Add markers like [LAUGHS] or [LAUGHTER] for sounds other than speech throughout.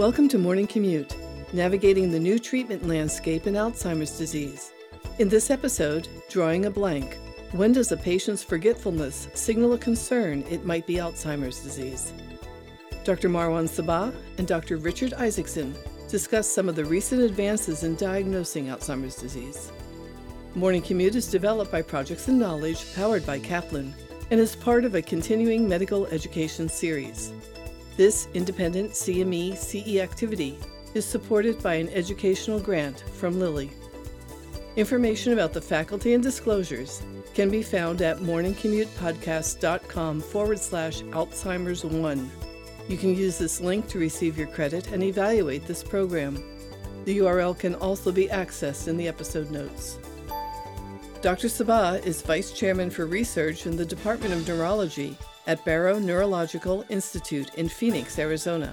Welcome to Morning Commute, navigating the new treatment landscape in Alzheimer's disease. In this episode, Drawing a Blank When does a patient's forgetfulness signal a concern it might be Alzheimer's disease? Dr. Marwan Sabbagh and Dr. Richard Isaacson discuss some of the recent advances in diagnosing Alzheimer's disease. Morning Commute is developed by Projects and Knowledge, powered by Kaplan, and is part of a continuing medical education series. This independent CME CE activity is supported by an educational grant from Lilly. Information about the faculty and disclosures can be found at morningcommutepodcast.com forward slash Alzheimer's 1. You can use this link to receive your credit and evaluate this program. The URL can also be accessed in the episode notes. Dr. Sabbagh is Vice Chairman for Research in the Department of Neurology at Barrow Neurological Institute in Phoenix, Arizona.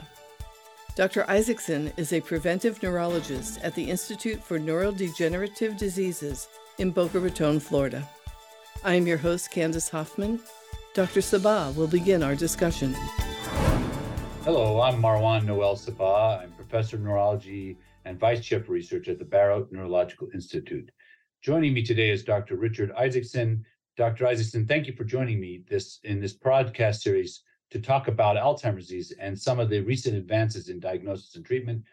Dr. Isaacson is a preventive neurologist at the Institute for Neurodegenerative Diseases in Boca Raton, Florida. I am your host, Candace Hoffman. Dr. Sabbagh will begin our discussion. Hello, I'm Marwan Noel Sabbagh. I'm professor of neurology and vice chair for research at the Barrow Neurological Institute. Joining me today is Dr. Richard Isaacson. Dr. Isaacson, thank you for joining me this in this podcast series to talk about Alzheimer's disease and some of the recent advances in diagnosis and treatment.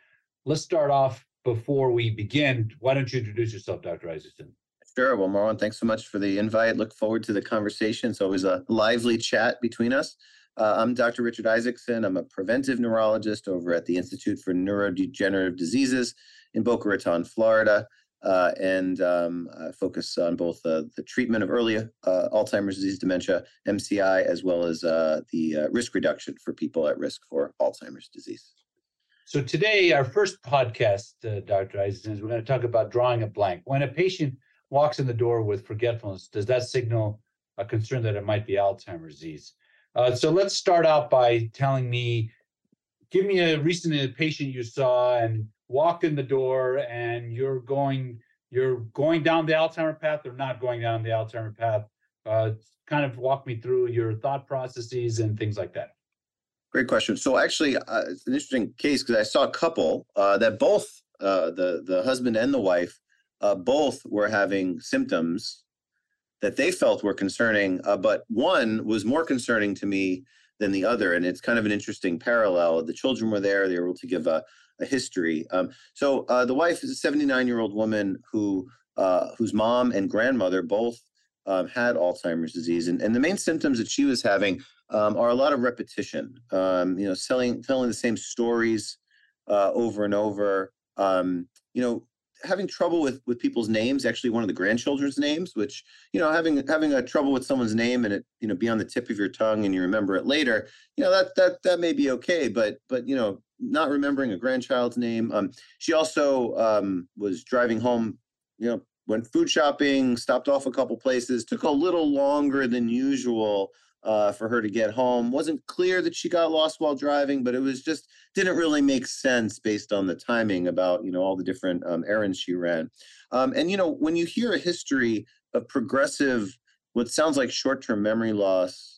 Let's start off before we begin. Why don't you introduce yourself, Dr. Isaacson? Sure. Well, Marwan, thanks so much for the invite. Look forward to the conversation. It's always a lively chat between us. Uh, I'm Dr. Richard Isaacson. I'm a preventive neurologist over at the Institute for Neurodegenerative Diseases in Boca Raton, Florida uh, and um, focus on both uh, the treatment of early uh, Alzheimer's disease dementia, MCI, as well as uh, the uh, risk reduction for people at risk for Alzheimer's disease. So today, our first podcast, Dr. Isaacson, is we're going to talk about drawing a blank. When a patient walks in the door with forgetfulness, does that signal a concern that it might be Alzheimer's disease? so let's start out by telling me, give me a recent patient you saw and walk in the door and you're going you're going down the Alzheimer path or not going down the Alzheimer path. Uh, kind of walk me through your thought processes and things like that. Great question. So actually, uh, it's an interesting case because I saw a couple uh, that both uh, the the husband and the wife uh, both were having symptoms that they felt were concerning, uh, but one was more concerning to me than the other, and it's kind of an interesting parallel. The children were there; they were able to give a a history. Um, so uh, the wife is a 79 year old woman who uh, whose mom and grandmother both um, had Alzheimer's disease, and, and the main symptoms that she was having um, are a lot of repetition. Um, you know, selling telling the same stories uh, over and over. Um, you know, having trouble with with people's names actually one of the grandchildren's names which you know having having a trouble with someone's name and it you know be on the tip of your tongue and you remember it later you know that that that may be okay but but you know not remembering a grandchild's name. Um, she also um, was driving home, you know, went food shopping, stopped off a couple places, took a little longer than usual uh, for her to get home. Wasn't clear that she got lost while driving, but it was just didn't really make sense based on the timing about you know all the different um, errands she ran. Um, and you know when you hear a history of progressive, what sounds like short-term memory loss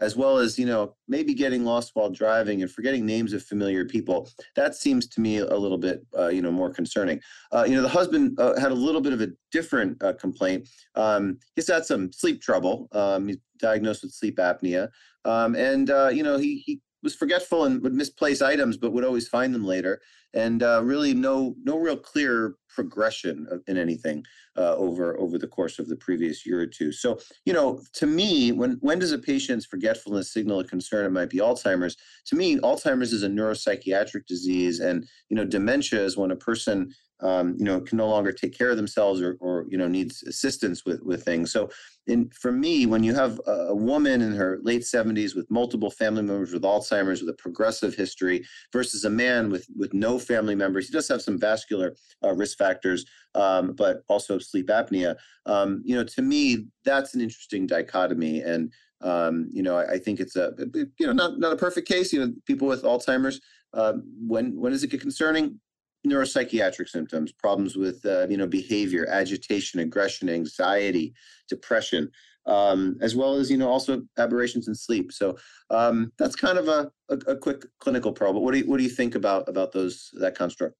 as well as you know maybe getting lost while driving and forgetting names of familiar people that seems to me a little bit uh, you know more concerning uh, you know the husband uh, had a little bit of a different uh, complaint um, he's had some sleep trouble um, he's diagnosed with sleep apnea um, and uh, you know he, he was forgetful and would misplace items, but would always find them later. And uh, really, no no real clear progression in anything uh, over over the course of the previous year or two. So, you know, to me, when when does a patient's forgetfulness signal a concern it might be Alzheimer's? To me, Alzheimer's is a neuropsychiatric disease, and you know, dementia is when a person um, you know, can no longer take care of themselves or, or you know, needs assistance with with things. So, in for me, when you have a woman in her late 70s with multiple family members with Alzheimer's with a progressive history versus a man with with no family members, he does have some vascular uh, risk factors, um, but also sleep apnea. Um, you know, to me, that's an interesting dichotomy, and um, you know, I, I, think it's a you know not not a perfect case. You know, people with Alzheimer's. Uh, when when does it get concerning? Neuropsychiatric symptoms, problems with uh, you know behavior, agitation, aggression, anxiety, depression. um, as well as you know also aberrations in sleep. So um, that's kind of a, a, a quick clinical pro. But what do you what do you think about about those that construct?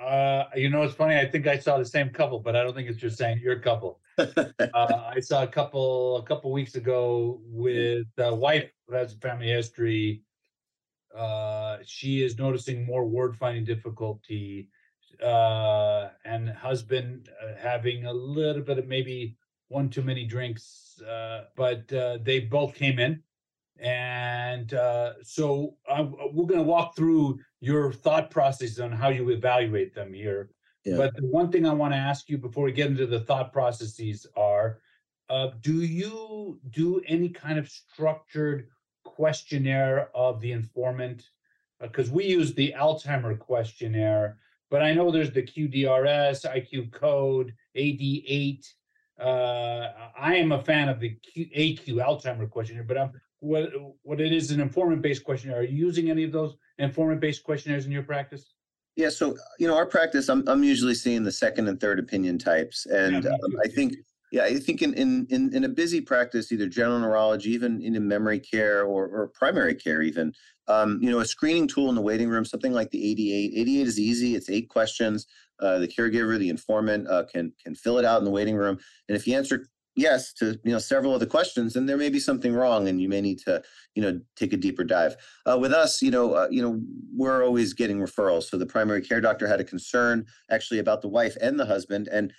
Uh, you know, it's funny. I think I saw the same couple, but I don't think it's just saying your couple. [LAUGHS] uh, I saw a couple a couple weeks ago with a wife who has a family history. Uh, she is noticing more word finding difficulty, uh, and husband uh, having a little bit of maybe one too many drinks. Uh, but uh, they both came in, and uh, so I'm, we're going to walk through your thought process on how you evaluate them here. Yeah. But the one thing I want to ask you before we get into the thought processes are uh, do you do any kind of structured questionnaire of the informant? Because uh, we use the Alzheimer questionnaire, but I know there's the QDRS, IQ code, AD8. Uh, I am a fan of the Q, AQ Alzheimer questionnaire, but I'm what what it is an informant based questionnaire. Are you using any of those informant based questionnaires in your practice? Yeah, so you know, our practice, I'm I'm usually seeing the second and third opinion types, and yeah, um, I think yeah, I think in, in in in a busy practice, either general neurology, even in memory care or, or primary care, even um, you know, a screening tool in the waiting room, something like the AD8. AD8 is easy; it's eight questions. Uh, the caregiver, the informant, uh, can can fill it out in the waiting room, and if you answer yes to you know several of the questions and there may be something wrong and you may need to you know take a deeper dive. Uh, with us you know uh, you know we're always getting referrals. So the primary care doctor had a concern actually about the wife and the husband. And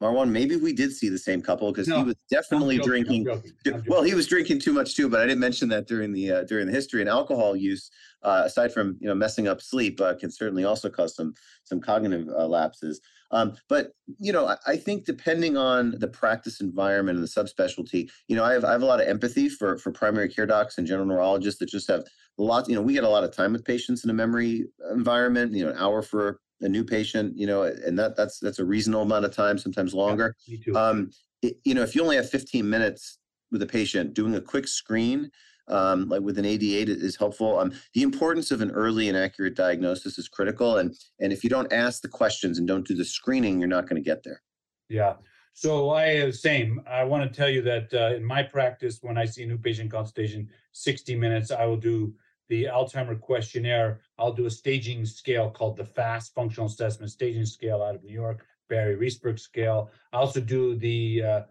Marwan, maybe we did see the same couple because no, he was definitely joking, drinking. Joking, well, he was drinking too much too, but I didn't mention that during the uh, during the history. And alcohol use, uh, aside from you know messing up sleep, uh, can certainly also cause some some cognitive uh, lapses. Um, but you know, I, I, think depending on the practice environment and the subspecialty, you know, I have I have a lot of empathy for for primary care docs and general neurologists that just have lots. You know, we get a lot of time with patients in a memory environment. You know, an hour for a new patient. You know, and that that's that's a reasonable amount of time, sometimes longer. Yeah, um, it, you know, if you only have 15 minutes with a patient, doing a quick screen um, like with an AD8 is helpful. Um, the importance of an early and accurate diagnosis is critical. And, and if you don't ask the questions and don't do the screening, you're not going to get there. Yeah. So I uh, same. I want to tell you that uh, in my practice, when I see a new patient consultation, 60 minutes, I will do the Alzheimer questionnaire. I'll do a staging scale called the FAST Functional Assessment Staging Scale out of New York, Barry Reisberg scale. I also do the uh,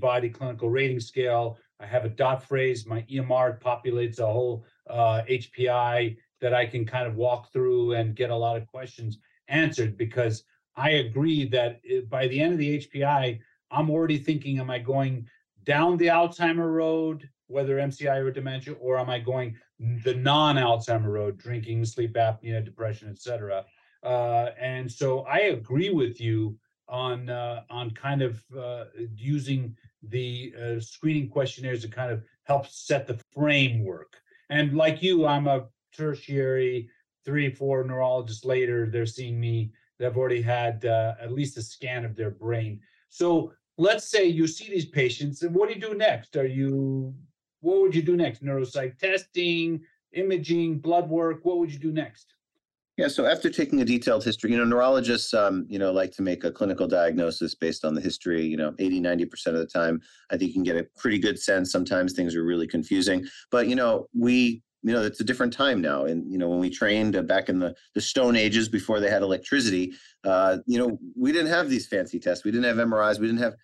Body Clinical Rating Scale, I have a dot phrase. My EMR populates a whole uh, HPI that I can kind of walk through and get a lot of questions answered because I agree that by the end of the HPI, I'm already thinking, am I going down the Alzheimer road, whether MCI or dementia, or am I going the non-Alzheimer road, drinking, sleep apnea, depression, etc. Uh, and so I agree with you on uh, on kind of uh, using the uh, screening questionnaires to kind of help set the framework. And like you, I'm a tertiary three, four neurologists later. They're seeing me. They've already had uh, at least a scan of their brain. So let's say you see these patients, and what do you do next? Are you what would you do next? Neuropsych testing, imaging, blood work. What would you do next? Yeah, so after taking a detailed history, you know, neurologists, um, you know, like to make a clinical diagnosis based on the history, you know, 80, 90% of the time. I think you can get a pretty good sense. Sometimes things are really confusing. But, you know, we, you know, it's a different time now. And, you know, when we trained uh, back in the, the Stone Ages before they had electricity, uh, you know, we didn't have these fancy tests. We didn't have MRIs. We didn't have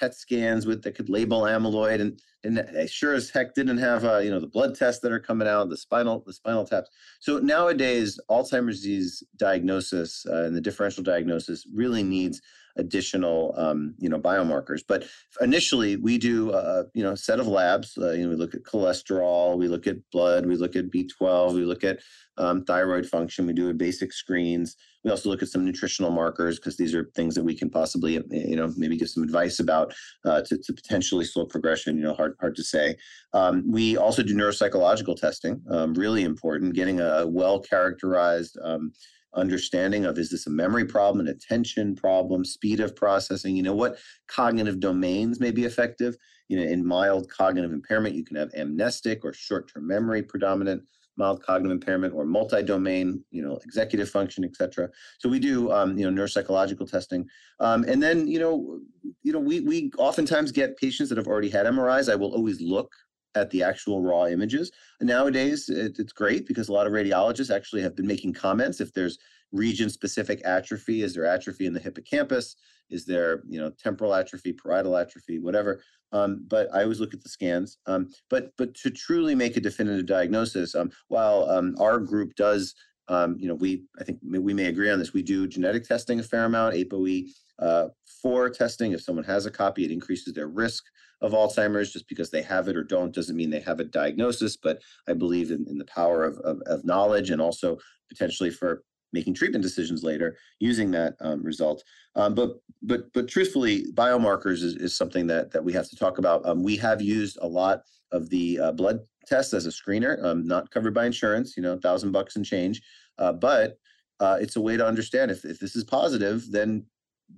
PET scans with that could label amyloid, and and they sure as heck didn't have uh, you know the blood tests that are coming out, the spinal the spinal taps. So nowadays, Alzheimer's disease diagnosis uh, and the differential diagnosis really needs additional um, you know biomarkers. But initially, we do uh, you know a set of labs. Uh, you know, we look at cholesterol, we look at blood, we look at B12, we look at um, thyroid function. We do a basic screens. We also look at some nutritional markers because these are things that we can possibly, you know, maybe give some advice about uh, to, to potentially slow progression. You know, hard hard to say. Um, we also do neuropsychological testing. Um, really important, getting a well characterized um, understanding of is this a memory problem, an attention problem, speed of processing. You know, what cognitive domains may be effective. You know, in mild cognitive impairment, you can have amnestic or short term memory predominant mild cognitive impairment or multi-domain, you know, executive function, et cetera. So we do, um, you know, neuropsychological testing. Um, and then, you know, you know, we, we oftentimes get patients that have already had MRIs. I will always look at the actual raw images. And nowadays, it, it's great because a lot of radiologists actually have been making comments if there's region-specific atrophy. Is there atrophy in the hippocampus? Is there, you know, temporal atrophy, parietal atrophy, whatever? Um, but I always look at the scans. Um, but but to truly make a definitive diagnosis, um, while um, our group does, um, you know, we I think we may agree on this. We do genetic testing a fair amount, ApoE uh, four testing. If someone has a copy, it increases their risk of Alzheimer's. Just because they have it or don't doesn't mean they have a diagnosis. But I believe in, in the power of, of, of knowledge and also potentially for making treatment decisions later using that um, result. Um, but but but truthfully, biomarkers is, is something that that we have to talk about. Um, we have used a lot of the uh, blood tests as a screener, um, not covered by insurance. You know, thousand bucks and change, uh, but uh, it's a way to understand if if this is positive, then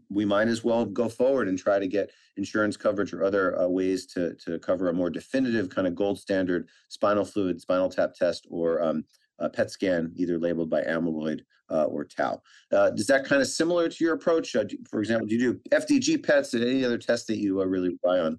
we might as well go forward and try to get insurance coverage or other uh, ways to to cover a more definitive kind of gold standard spinal fluid spinal tap test or um, a PET scan, either labeled by amyloid uh, or tau. Uh, is that kind of similar to your approach? Uh, do, for example, do you do FDG PETs and any other tests that you uh, really rely on?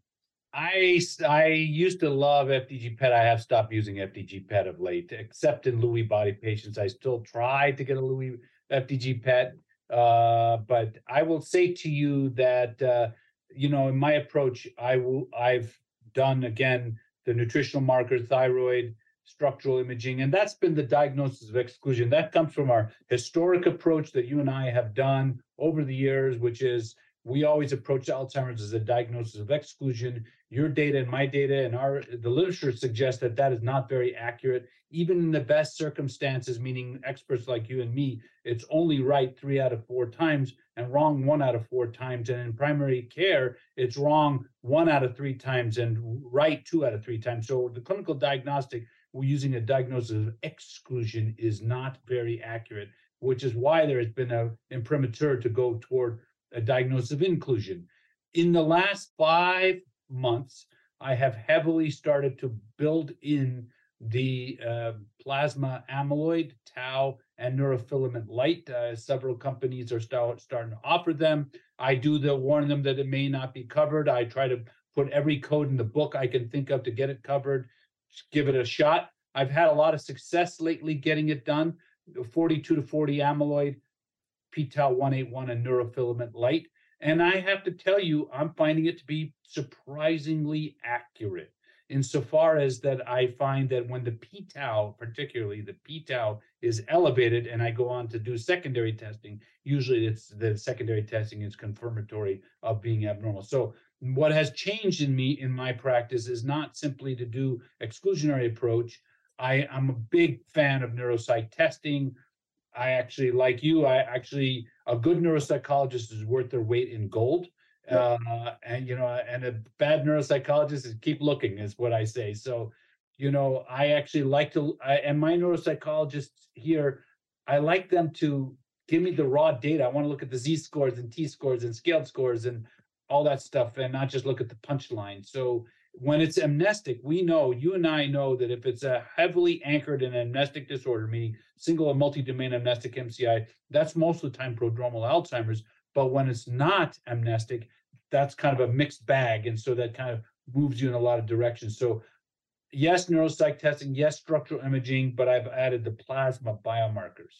I I used to love FDG PET. I have stopped using FDG PET of late, except in Lewy body patients. I still try to get a Lewy FDG PET, uh, but I will say to you that uh, you know in my approach, I I've done again the nutritional markers, thyroid, structural imaging. And that's been the diagnosis of exclusion. That comes from our historic approach that you and I have done over the years, which is we always approach Alzheimer's as a diagnosis of exclusion. Your data and my data and our the literature suggests that that is not very accurate. Even in the best circumstances, meaning experts like you and me, it's only right three out of four times and wrong one out of four times. And in primary care, it's wrong one out of three times and right two out of three times. So the clinical diagnostic using a diagnosis of exclusion is not very accurate, which is why there has been a imprimatur to go toward a diagnosis of inclusion. In the last five months, I have heavily started to build in the uh, plasma amyloid, tau, and neurofilament light. Uh, several companies are start, starting to offer them. I do the warn them that it may not be covered. I try to put every code in the book I can think of to get it covered give it a shot. I've had a lot of success lately getting it done. 42 to 40 amyloid, p-tau 181, and neurofilament light. And I have to tell you, I'm finding it to be surprisingly accurate insofar as that I find that when the p-tau, particularly the p-tau, is elevated, and I go on to do secondary testing, usually it's the secondary testing is confirmatory of being abnormal. So what has changed in me in my practice is not simply to do exclusionary approach. I am a big fan of neuropsych testing. I actually, like you, I actually a good neuropsychologist is worth their weight in gold. Uh, and you know, and a bad neuropsychologist is keep looking, is what I say. So, you know, I actually like to, I, and my neuropsychologists here, I like them to give me the raw data. I want to look at the Z scores and T scores and scaled scores and all that stuff and not just look at the punchline. So when it's amnestic, we know, you and I know that if it's a heavily anchored in amnestic disorder, meaning single or multi-domain amnestic MCI, that's most of the time prodromal Alzheimer's. But when it's not amnestic, that's kind of a mixed bag. And so that kind of moves you in a lot of directions. So yes, neuropsych testing, yes, structural imaging, but I've added the plasma biomarkers.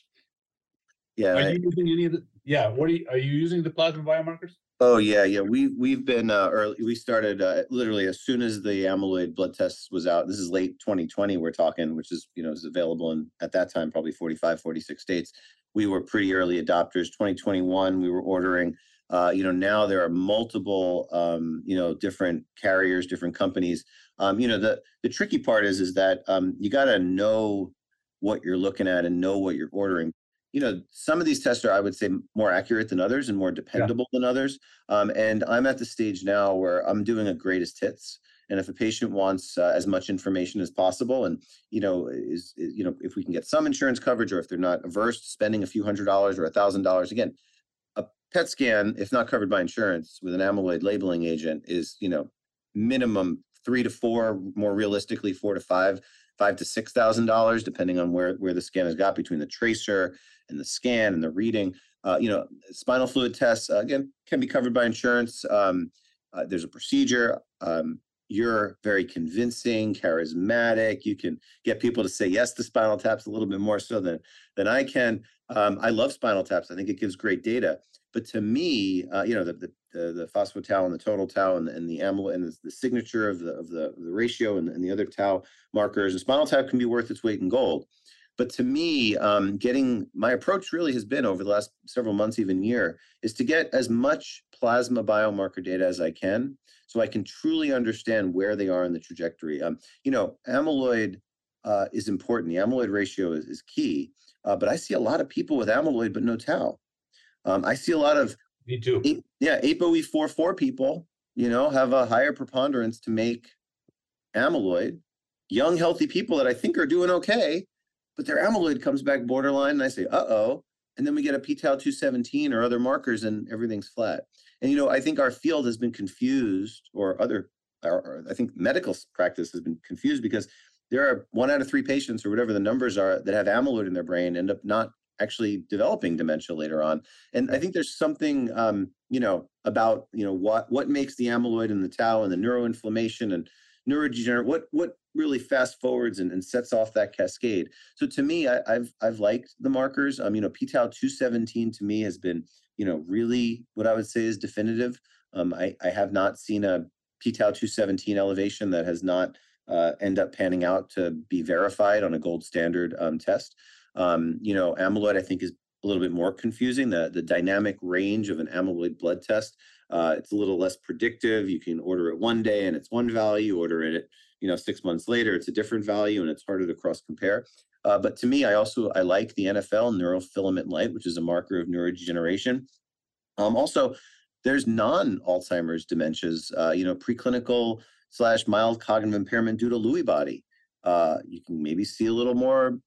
Yeah. Are I- you using any of the, yeah, what are you, are you using the plasma biomarkers? Oh yeah, yeah. We we've been uh, early. We started uh, literally as soon as the amyloid blood test was out. This is late 2020. We're talking, which is you know is available in at that time probably 45, 46 states. We were pretty early adopters. 2021, we were ordering. Uh, you know now there are multiple um, you know different carriers, different companies. Um, you know the the tricky part is is that um, you got to know what you're looking at and know what you're ordering you know, some of these tests are, I would say, more accurate than others and more dependable than others. Um, and I'm at the stage now where I'm doing a greatest hits. And if a patient wants uh, as much information as possible, and you know, is, is you know, if we can get some insurance coverage, or if they're not averse to spending a few hundred dollars or a thousand dollars, again, a PET scan, if not covered by insurance, with an amyloid labeling agent, is you know, minimum three to four, more realistically four to five five to six thousand dollars, depending on where where the scan has got between the tracer and the scan and the reading. Uh, you know, spinal fluid tests uh, again can be covered by insurance. Um, uh, there's a procedure. Um, you're very convincing, charismatic. You can get people to say yes to spinal taps a little bit more so than than I can. Um, I love spinal taps. I think it gives great data. But to me, uh, you know, the, the the the phospho tau and the total tau and the, and the amyloid and the, the signature of the of the, the ratio and, and the other tau markers, and spinal tap can be worth its weight in gold. But to me, um, getting my approach really has been over the last several months, even year, is to get as much plasma biomarker data as I can, so I can truly understand where they are in the trajectory. Um, you know, amyloid uh, is important. The amyloid ratio is, is key. Uh, but I see a lot of people with amyloid but no tau. Um, I see a lot of me too. yeah, ApoE44 people, you know, have a higher preponderance to make amyloid. Young, healthy people that I think are doing okay, but their amyloid comes back borderline, and I say, uh oh. And then we get a p-tau 217 or other markers, and everything's flat. And you know, I think our field has been confused, or other, or, or I think medical practice has been confused because there are one out of three patients, or whatever the numbers are, that have amyloid in their brain end up not actually developing dementia later on. And I think there's something, um, you know, about you know what what makes the amyloid and the tau and the neuroinflammation and neurodegenerate what what really fast forwards and, and sets off that cascade. So to me, I, have I've liked the markers. Um, you know, p-tau 217 to me has been, you know, really what I would say is definitive. Um, I, I have not seen a p-tau 217 elevation that has not uh, end up panning out to be verified on a gold standard um, test. Um, you know, amyloid I think is a little bit more confusing. The the dynamic range of an amyloid blood test uh, it's a little less predictive. You can order it one day and it's one value. Order it, you know, six months later, it's a different value, and it's harder to cross compare. Uh, but to me, I also I like the NFL neurofilament light, which is a marker of neurodegeneration. Um, also, there's non-Alzheimer's dementias. Uh, you know, preclinical slash mild cognitive impairment due to Lewy body. Uh, you can maybe see a little more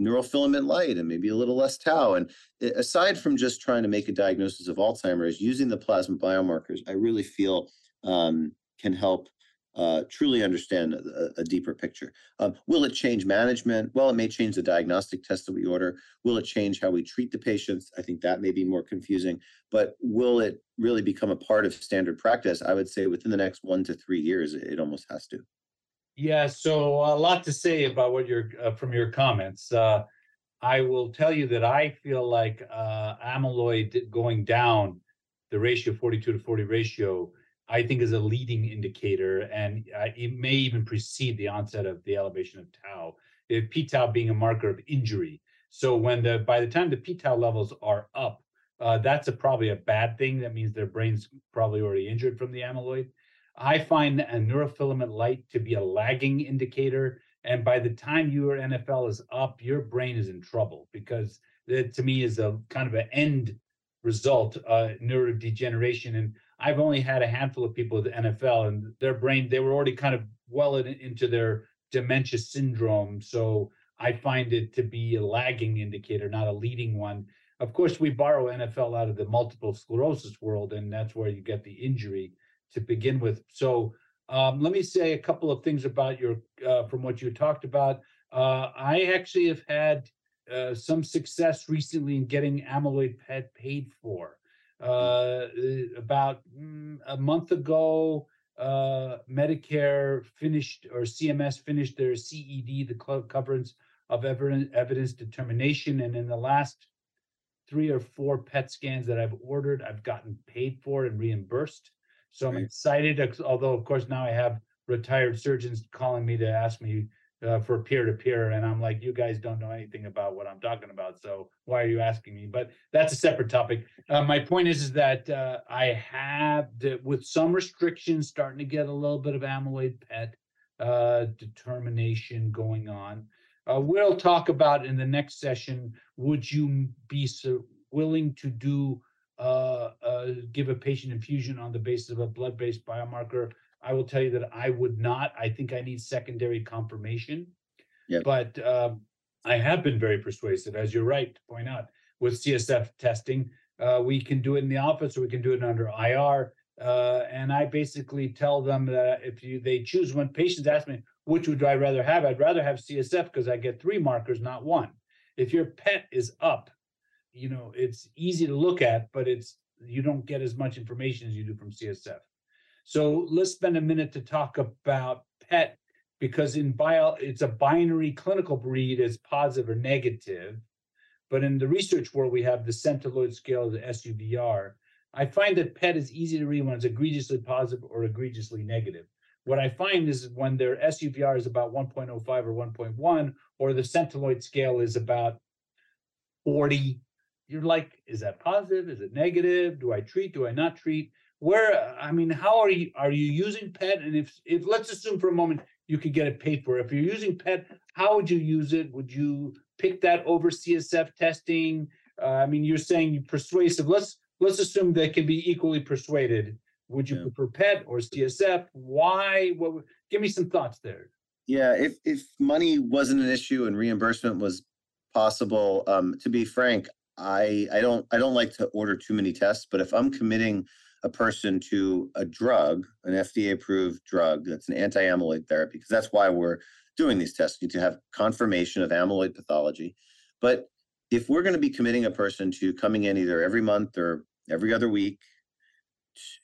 neurofilament light and maybe a little less tau. And aside from just trying to make a diagnosis of Alzheimer's, using the plasma biomarkers, I really feel um, can help uh, truly understand a, a deeper picture. Um, will it change management? Well, it may change the diagnostic test that we order. Will it change how we treat the patients? I think that may be more confusing. But will it really become a part of standard practice? I would say within the next one to three years, it almost has to. Yeah, so a lot to say about what you're uh, from your comments. Uh, I will tell you that I feel like uh, amyloid going down, the ratio 42 to 40 ratio, I think is a leading indicator, and uh, it may even precede the onset of the elevation of tau. If p-tau being a marker of injury, so when the by the time the p-tau levels are up, uh, that's a, probably a bad thing. That means their brain's probably already injured from the amyloid. I find a neurofilament light to be a lagging indicator. And by the time your NFL is up, your brain is in trouble because that to me is a kind of an end result, uh, neurodegeneration. And I've only had a handful of people with NFL and their brain, they were already kind of well in, into their dementia syndrome. So I find it to be a lagging indicator, not a leading one. Of course, we borrow NFL out of the multiple sclerosis world, and that's where you get the injury to begin with. So um, let me say a couple of things about your uh, from what you talked about. Uh, I actually have had uh, some success recently in getting amyloid PET paid for. Uh, about mm, a month ago, uh, Medicare finished or CMS finished their CED, the coverage of evidence, evidence determination, and in the last three or four PET scans that I've ordered, I've gotten paid for and reimbursed. So I'm excited, although of course now I have retired surgeons calling me to ask me uh, for peer to peer, and I'm like, you guys don't know anything about what I'm talking about, so why are you asking me? But that's a separate topic. Uh, my point is, is that uh, I have the, with some restrictions starting to get a little bit of amyloid PET uh, determination going on. Uh, we'll talk about in the next session. Would you be so willing to do uh, give a patient infusion on the basis of a blood-based biomarker. I will tell you that I would not. I think I need secondary confirmation. Yep. But um, I have been very persuasive, as you're right to point out, with CSF testing. Uh, we can do it in the office or we can do it under IR. Uh, and I basically tell them that if you they choose when patients ask me which would I rather have, I'd rather have CSF because I get three markers, not one. If your PET is up, you know it's easy to look at, but it's you don't get as much information as you do from CSF. So let's spend a minute to talk about PET because in bio it's a binary clinical read as positive or negative. But in the research world, we have the centiloid scale, the SUVR. I find that PET is easy to read when it's egregiously positive or egregiously negative. What I find is when their SUVR is about 1.05 or 1.1, or the centiloid scale is about 40, you're like, is that positive? Is it negative? Do I treat? Do I not treat? Where, I mean, how are you, are you using PET? And if, if let's assume for a moment you could get it paid for. If you're using PET, how would you use it? Would you pick that over CSF testing? Uh, I mean, you're saying you persuasive. Let's let's assume they can be equally persuaded. Would you yeah. prefer PET or CSF? Why? What? Give me some thoughts there. Yeah, if if money wasn't an issue and reimbursement was possible, um, to be frank, I I don't I don't like to order too many tests. But if I'm committing a person to a drug, an FDA approved drug that's an anti amyloid therapy, because that's why we're doing these tests to have confirmation of amyloid pathology. But if we're going to be committing a person to coming in either every month or every other week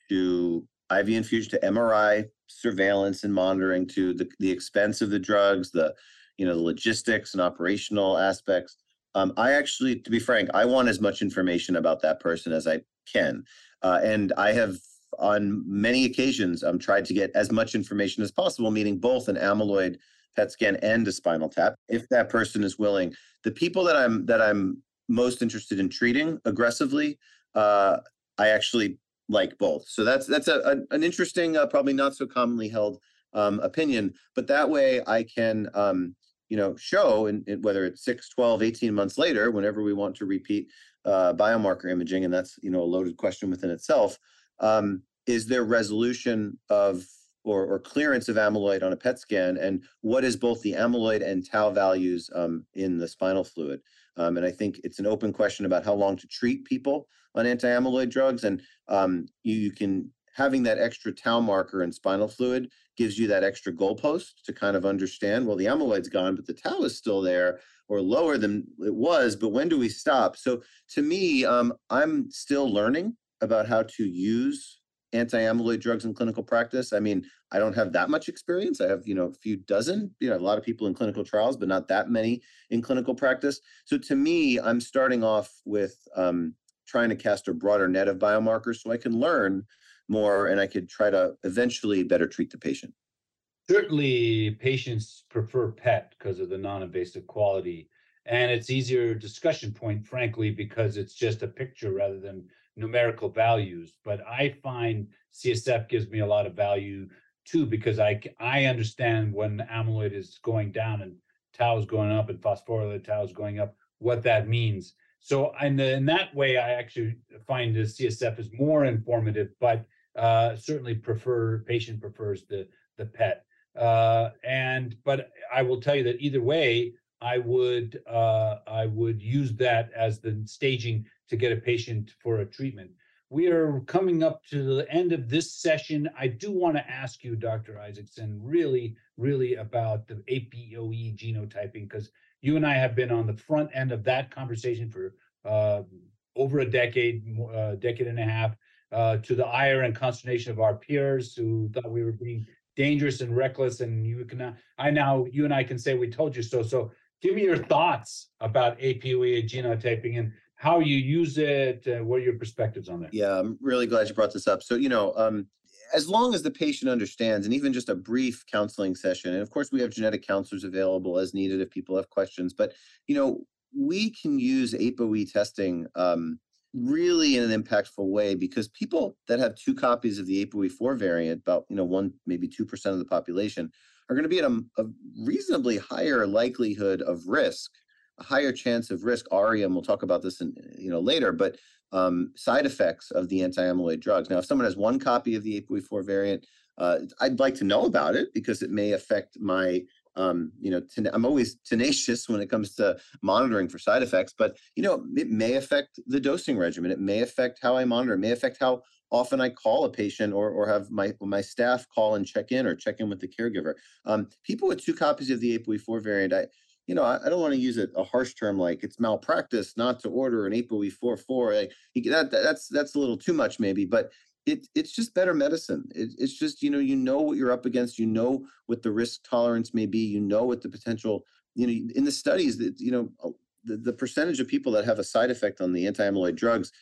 to IV infusion to MRI surveillance and monitoring to the, the expense of the drugs, the you know the logistics and operational aspects. Um, I actually, to be frank, I want as much information about that person as I can, uh, and I have on many occasions um, tried to get as much information as possible, meaning both an amyloid PET scan and a spinal tap, if that person is willing. The people that I'm that I'm most interested in treating aggressively, uh, I actually like both. So that's that's a, a an interesting, uh, probably not so commonly held um, opinion. But that way, I can um, you know show, in, in, whether it's 6, 12, 18 months later, whenever we want to repeat uh, biomarker imaging, and that's you know a loaded question within itself. Um, is there resolution of or, or clearance of amyloid on a PET scan, and what is both the amyloid and tau values um, in the spinal fluid? Um, and I think it's an open question about how long to treat people on anti-amyloid drugs, and um, you, you can having that extra tau marker in spinal fluid gives you that extra goalpost to kind of understand. Well, the amyloid's gone, but the tau is still there or lower than it was. But when do we stop? So to me, um, I'm still learning about how to use anti-amyloid drugs in clinical practice. I mean, I don't have that much experience. I have, you know, a few dozen, you know, a lot of people in clinical trials, but not that many in clinical practice. So to me, I'm starting off with um, trying to cast a broader net of biomarkers so I can learn more and I could try to eventually better treat the patient. Certainly, patients prefer PET because of the non-invasive quality, and it's easier discussion point, frankly, because it's just a picture rather than numerical values. But I find CSF gives me a lot of value too because I I understand when amyloid is going down and tau is going up and phosphorylated tau is going up, what that means. So in, the, in that way, I actually find the CSF is more informative, but uh, certainly prefer patient prefers the the PET. Uh, and but I will tell you that either way, I would uh, I would use that as the staging to get a patient for a treatment. We are coming up to the end of this session. I do want to ask you, Dr. Isaacson, really, really about the APOE genotyping, because you and I have been on the front end of that conversation for uh, over a decade, uh, decade and a half, uh, to the ire and consternation of our peers who thought we were being dangerous and reckless. And you can, I now, you and I can say we told you so. So give me your thoughts about APOE genotyping and how you use it, uh, what are your perspectives on that? Yeah, I'm really glad you brought this up. So, you know, um, as long as the patient understands, and even just a brief counseling session, and of course, we have genetic counselors available as needed if people have questions, but, you know, we can use ApoE testing um, really in an impactful way because people that have two copies of the ApoE4 variant, about, you know, one, maybe 2% of the population, are going to be at a, a reasonably higher likelihood of risk a higher chance of risk. ARIA, and we'll talk about this in you know later, but um, side effects of the anti-amyloid drugs. Now, if someone has one copy of the APOE4 variant, uh, I'd like to know about it because it may affect my um, you know, ten- I'm always tenacious when it comes to monitoring for side effects, but you know, it may affect the dosing regimen. It may affect how I monitor. It may affect how often I call a patient or or have my my staff call and check in or check in with the caregiver. Um, people with two copies of the ApoE4 variant, I you know, I, I don't want to use a, a, harsh term like it's malpractice not to order an ApoE44. Like, that, that's that's a little too much maybe, but it, it's just better medicine. It, it's just you know you know what you're up against. You know what the risk tolerance may be. You know what the potential. You know in the studies that you know the, the percentage of people that have a side effect on the anti-amyloid drugs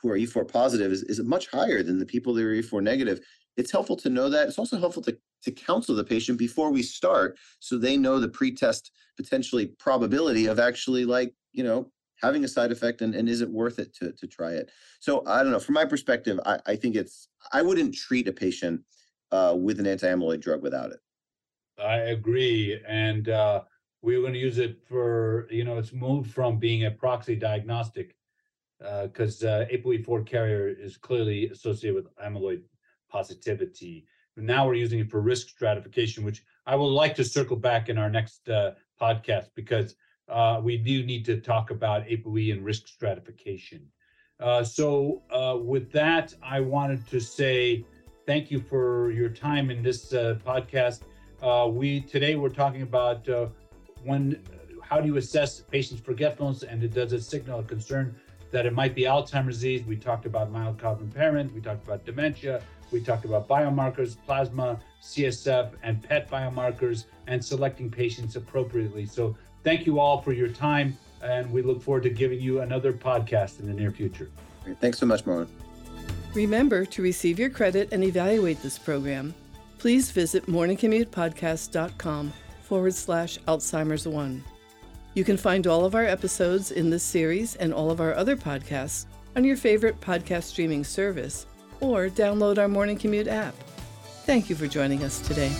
who are E4 positive is, is much higher than the people that are E4 negative. It's helpful to know that. It's also helpful to, to counsel the patient before we start so they know the pretest potentially probability of actually like, you know, having a side effect and, and is it worth it to, to try it? So I don't know. From my perspective, I, I think it's, I wouldn't treat a patient uh, with an anti-amyloid drug without it. I agree. And uh, we are going to use it for, you know, it's moved from being a proxy diagnostic because uh, uh, ApoE4 carrier is clearly associated with amyloid positivity. Now we're using it for risk stratification, which I would like to circle back in our next uh, podcast because uh, we do need to talk about ApoE and risk stratification. Uh, so, uh, with that, I wanted to say thank you for your time in this uh, podcast. Uh, we today we're talking about when how do you assess patients' forgetfulness and it does it signal a concern that it might be Alzheimer's disease. We talked about mild cognitive impairment. We talked about dementia. We talked about biomarkers, plasma, CSF, and PET biomarkers, and selecting patients appropriately. So, thank you all for your time, and we look forward to giving you another podcast in the near future. Thanks so much, Marwan. Remember to receive your credit and evaluate this program. Please visit morningcommutepodcast.com forward slash Alzheimer's One. You can find all of our episodes in this series and all of our other podcasts on your favorite podcast streaming service or download our Morning Commute app. Thank you for joining us today.